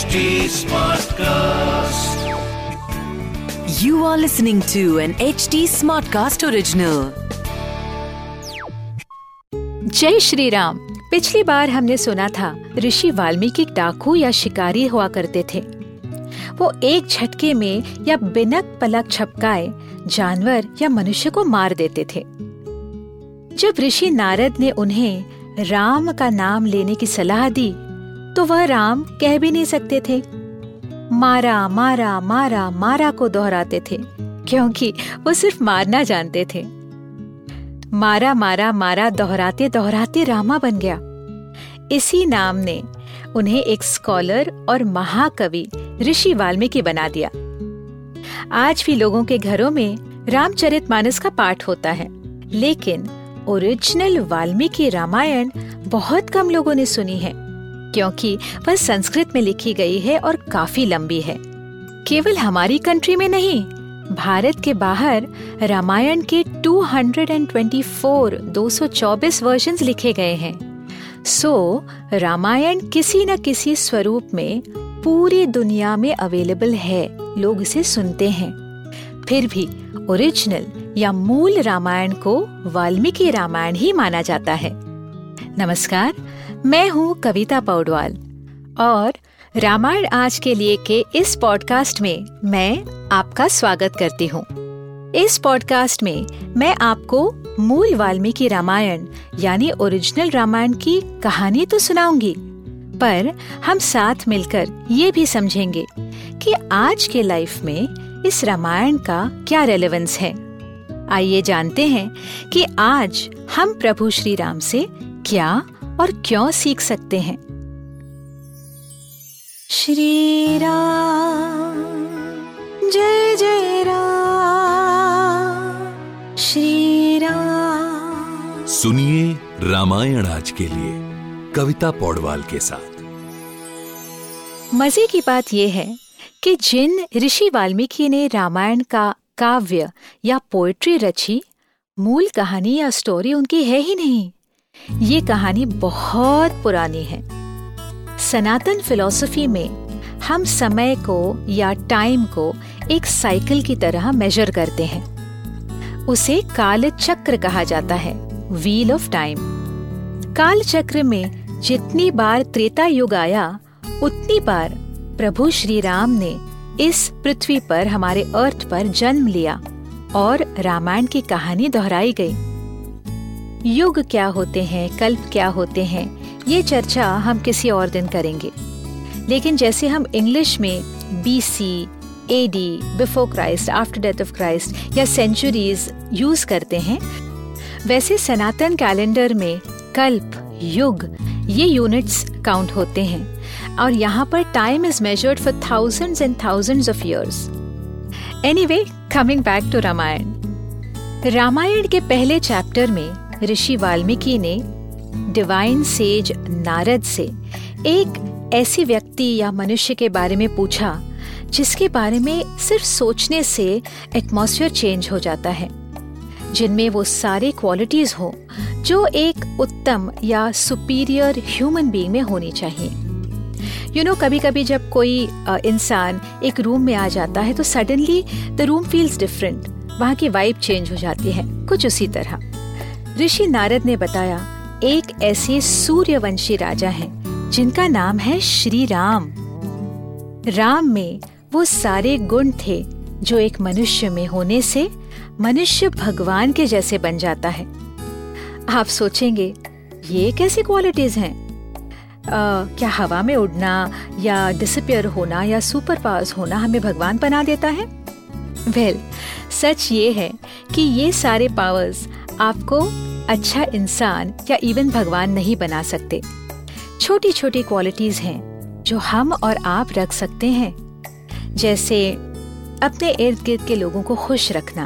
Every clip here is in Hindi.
HD Smartcast. You are listening to an HD Smartcast original. जय श्री राम पिछली बार हमने सुना था, ऋषि वाल्मीकि डाकू या शिकारी हुआ करते थे वो एक झटके में या बिनक पलक छपकाए जानवर या मनुष्य को मार देते थे जब ऋषि नारद ने उन्हें राम का नाम लेने की सलाह दी तो वह राम कह भी नहीं सकते थे। मारा मारा मारा मारा को दोहराते थे, क्योंकि वो सिर्फ़ मारना जानते थे। मारा मारा मारा दोहराते दोहराते रामा बन गया। इसी नाम ने उन्हें एक स्कॉलर और महाकवि ऋषि वाल्मीकि बना दिया। आज भी लोगों के घरों में रामचरितमानस का पाठ होता है, लेकिन ओरिजिनल वाल्मीकि रामायण बहुत कम लोगों ने सुनी है। क्योंकि वह संस्कृत में लिखी गई है और काफ़ी लंबी है। केवल हमारी कंट्री में नहीं भारत के बाहर रामायण के 224 224 वर्जन्स लिखे गए हैं। सो so, रामायण किसी न किसी स्वरूप में पूरी दुनिया में अवेलेबल है लोग इसे सुनते हैं। फिर भी ओरिजिनल या मूल रामायण को वाल्मीकि रामायण ही माना जाता है। नमस्कार मैं हूँ कविता पौडवाल और रामायण आज के लिए के इस पॉडकास्ट में मैं आपका स्वागत करती हूँ। इस पॉडकास्ट में मैं आपको मूल वाल्मीकि रामायण, यानी ओरिजिनल रामायण की कहानी तो सुनाऊँगी, पर हम साथ मिलकर ये भी समझेंगे कि आज के लाइफ में इस रामायण का क्या रेलेवेंस है। आइए जानते हैं कि आज हम प्रभु श्री राम से क्या और क्यों सीख सकते हैं? श्री राम जय जय राम। श्री राम। सुनिए रामायण आज के लिए कविता पौडवाल के साथ। मज़े की बात यह है कि जिन ऋषि वाल्मीकि ने रामायण का काव्य या पोएट्री रची मूल कहानी या स्टोरी उनकी है ही नहीं। ये कहानी बहुत पुरानी है। सनातन फिलॉसफी में हम समय को या टाइम को एक साइकिल की तरह मेजर करते हैं। उसे काल चक्र कहा जाता है व्हील ऑफ़ टाइम काल चक्र में जितनी बार त्रेता युग आया, उतनी बार प्रभु श्री राम ने इस पृथ्वी पर हमारे अर्थ पर जन्म लिया और रामायण की कहानी दोहराई गई। युग क्या होते हैं, कल्प क्या होते हैं, ये चर्चा हम किसी और दिन करेंगे। लेकिन जैसे हम इंग्लिश में B C A D before Christ after death of Christ या सेंचुरीज यूज़ करते हैं, वैसे सनातन कैलेंडर में कल्प, युग, ये यूनिट्स काउंट होते हैं। और यहाँ पर time is measured for thousands and thousands of years anyway coming back to Ramayan Ramayan के पहले चैप्टर में ऋषि वाल्मीकि ने डिवाइन सेज नारद से एक ऐसी व्यक्ति या मनुष्य के बारे में पूछा, जिसके बारे में सिर्फ़ सोचने से एटमॉस्फेयर चेंज हो जाता है, जिनमें वो सारी क्वालिटीज हो जो एक उत्तम या सुपीरियर ह्यूमन बीइंग में होनी चाहिए। यू नो कभी कभी जब कोई इंसान एक रूम में आ जाता है तो suddenly the room feels different वहाँ की वाइब चेंज हो जाती है, कुछ उसी तरह। ऋषि नारद ने बताया एक ऐसे सूर्यवंशी राजा हैं जिनका नाम है श्री राम राम में वो सारे गुण थे जो एक मनुष्य में होने से मनुष्य भगवान के जैसे बन जाता है। आप सोचेंगे ये कैसी क्वालिटीज हैं? अ, क्या हवा में उड़ना या डिसपियर होना या सुपर पावर्स होना हमें भगवान बना देता है? वेल well, सच ये है कि ये सारे पावर्स आपको अच्छा इंसान या इवन भगवान नहीं बना सकते। छोटी छोटी क्वालिटीज हैं जो हम और आप रख सकते हैं। जैसे, अपने इर्द गिर्द के लोगों को खुश रखना,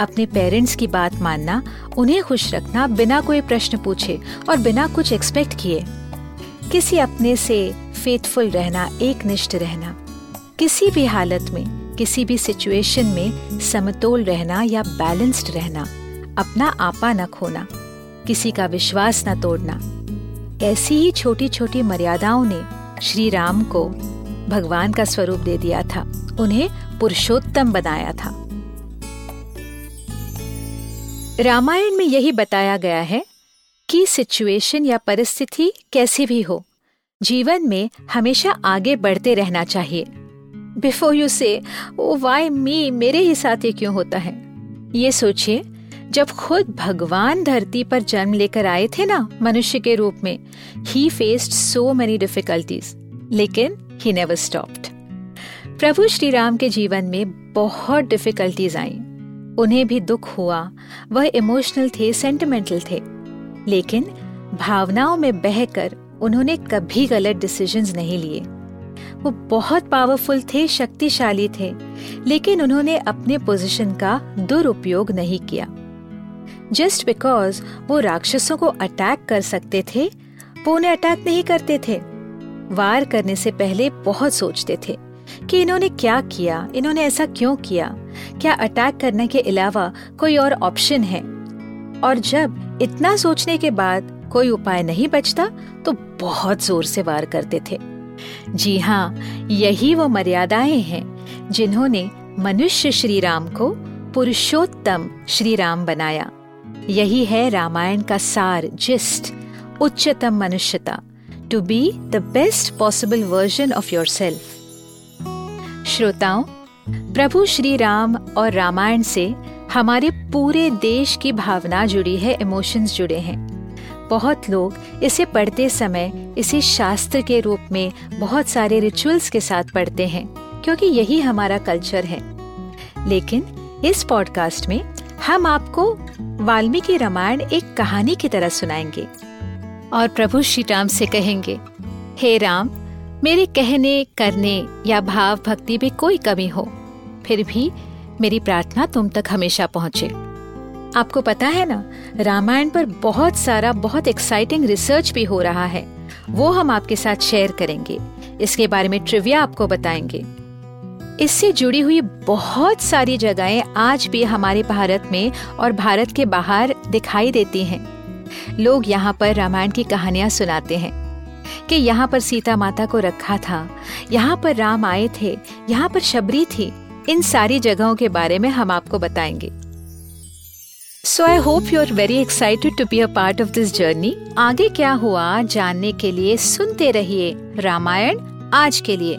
अपने पेरेंट्स की बात मानना, उन्हें खुश रखना बिना कोई प्रश्न पूछे और बिना कुछ एक्सपेक्ट किए। किसी अपने से फेथफुल रहना एक निष्ठ रहना। किसी भी हालत में, किसी भी सिचुएशन में समतोल रहना या बैलेंस्ड रहना। अपना आपा न खोना, किसी का विश्वास न तोड़ना। ऐसी ही छोटी छोटी मर्यादाओं ने श्री राम को भगवान का स्वरूप दे दिया था, उन्हें पुरुषोत्तम बनाया था। रामायण में यही बताया गया है कि सिचुएशन या परिस्थिति कैसी भी हो, जीवन में हमेशा आगे बढ़ते रहना चाहिए। बिफोर यू से ओ वाई मी मेरे ही साथ ये क्यों होता है? ये सोचिए जब खुद भगवान धरती पर जन्म लेकर आए थे ना मनुष्य के रूप में he faced so many difficulties लेकिन ही नेवर स्टॉप्ड प्रभु श्री राम के जीवन में बहुत डिफिकल्टीज आई। उन्हें भी दुख हुआ, वह इमोशनल थे सेंटिमेंटल थे। लेकिन भावनाओं में बहकर उन्होंने कभी गलत डिसीजंस नहीं लिए। वो बहुत पावरफुल थे, शक्तिशाली थे, लेकिन उन्होंने अपने पोजीशन का दुरुपयोग नहीं किया। जस्ट बिकॉज़ वो राक्षसों को अटैक कर सकते थे, वो उन्हें अटैक नहीं करते थे। वार करने से पहले बहुत सोचते थे कि इन्होंने क्या किया, इन्होंने ऐसा क्यों किया? क्या अटैक करने के अलावा कोई और ऑप्शन है? और जब इतना सोचने के बाद कोई उपाय नहीं बचता तो बहुत ज़ोर से वार करते थे। जी हाँ यही वो मर्यादाएँ हैं जिन्होंने मनुष्य श्री राम को पुरुषोत्तम श्री राम बनाया। यही है रामायण का सार, जिस्ट, उच्चतम मनुष्यता to be the best possible version of your self श्रोताओं, प्रभु श्री राम और रामायण से हमारे पूरे देश की भावना जुड़ी है इमोशंस जुड़े हैं। बहुत लोग इसे पढ़ते समय, इसे शास्त्र के रूप में बहुत सारे रिचुअल्स के साथ पढ़ते हैं, क्योंकि यही हमारा कल्चर है। लेकिन इस पॉडकास्ट में हम आपको वाल्मीकि रामायण एक कहानी की तरह सुनाएँगे। और प्रभु श्री राम से कहेंगे, हे राम, मेरे कहने, करने या भाव भक्ति में कोई कमी हो, फिर भी मेरी प्रार्थना तुम तक हमेशा पहुँचे। आपको पता है ना, रामायण पर बहुत सारा, बहुत एक्साइटिंग रिसर्च भी हो रहा है। वो हम आपके साथ शेयर करेंगे। इसके बारे में ट्रिविया आपको बताएँगे। इससे जुड़ी हुई बहुत सारी जगहें आज भी हमारे भारत में और भारत के बाहर दिखाई देती हैं। लोग यहाँ पर रामायण की कहानियाँ सुनाते हैं कि यहाँ पर सीता माता को रखा था, यहाँ पर राम आए थे, यहाँ पर शबरी थी। इन सारी जगहों के बारे में हम आपको बताएँगे। So I hope you are very excited to be a part of this journey आगे क्या हुआ, जानने के लिए सुनते रहिए रामायण आज के लिए।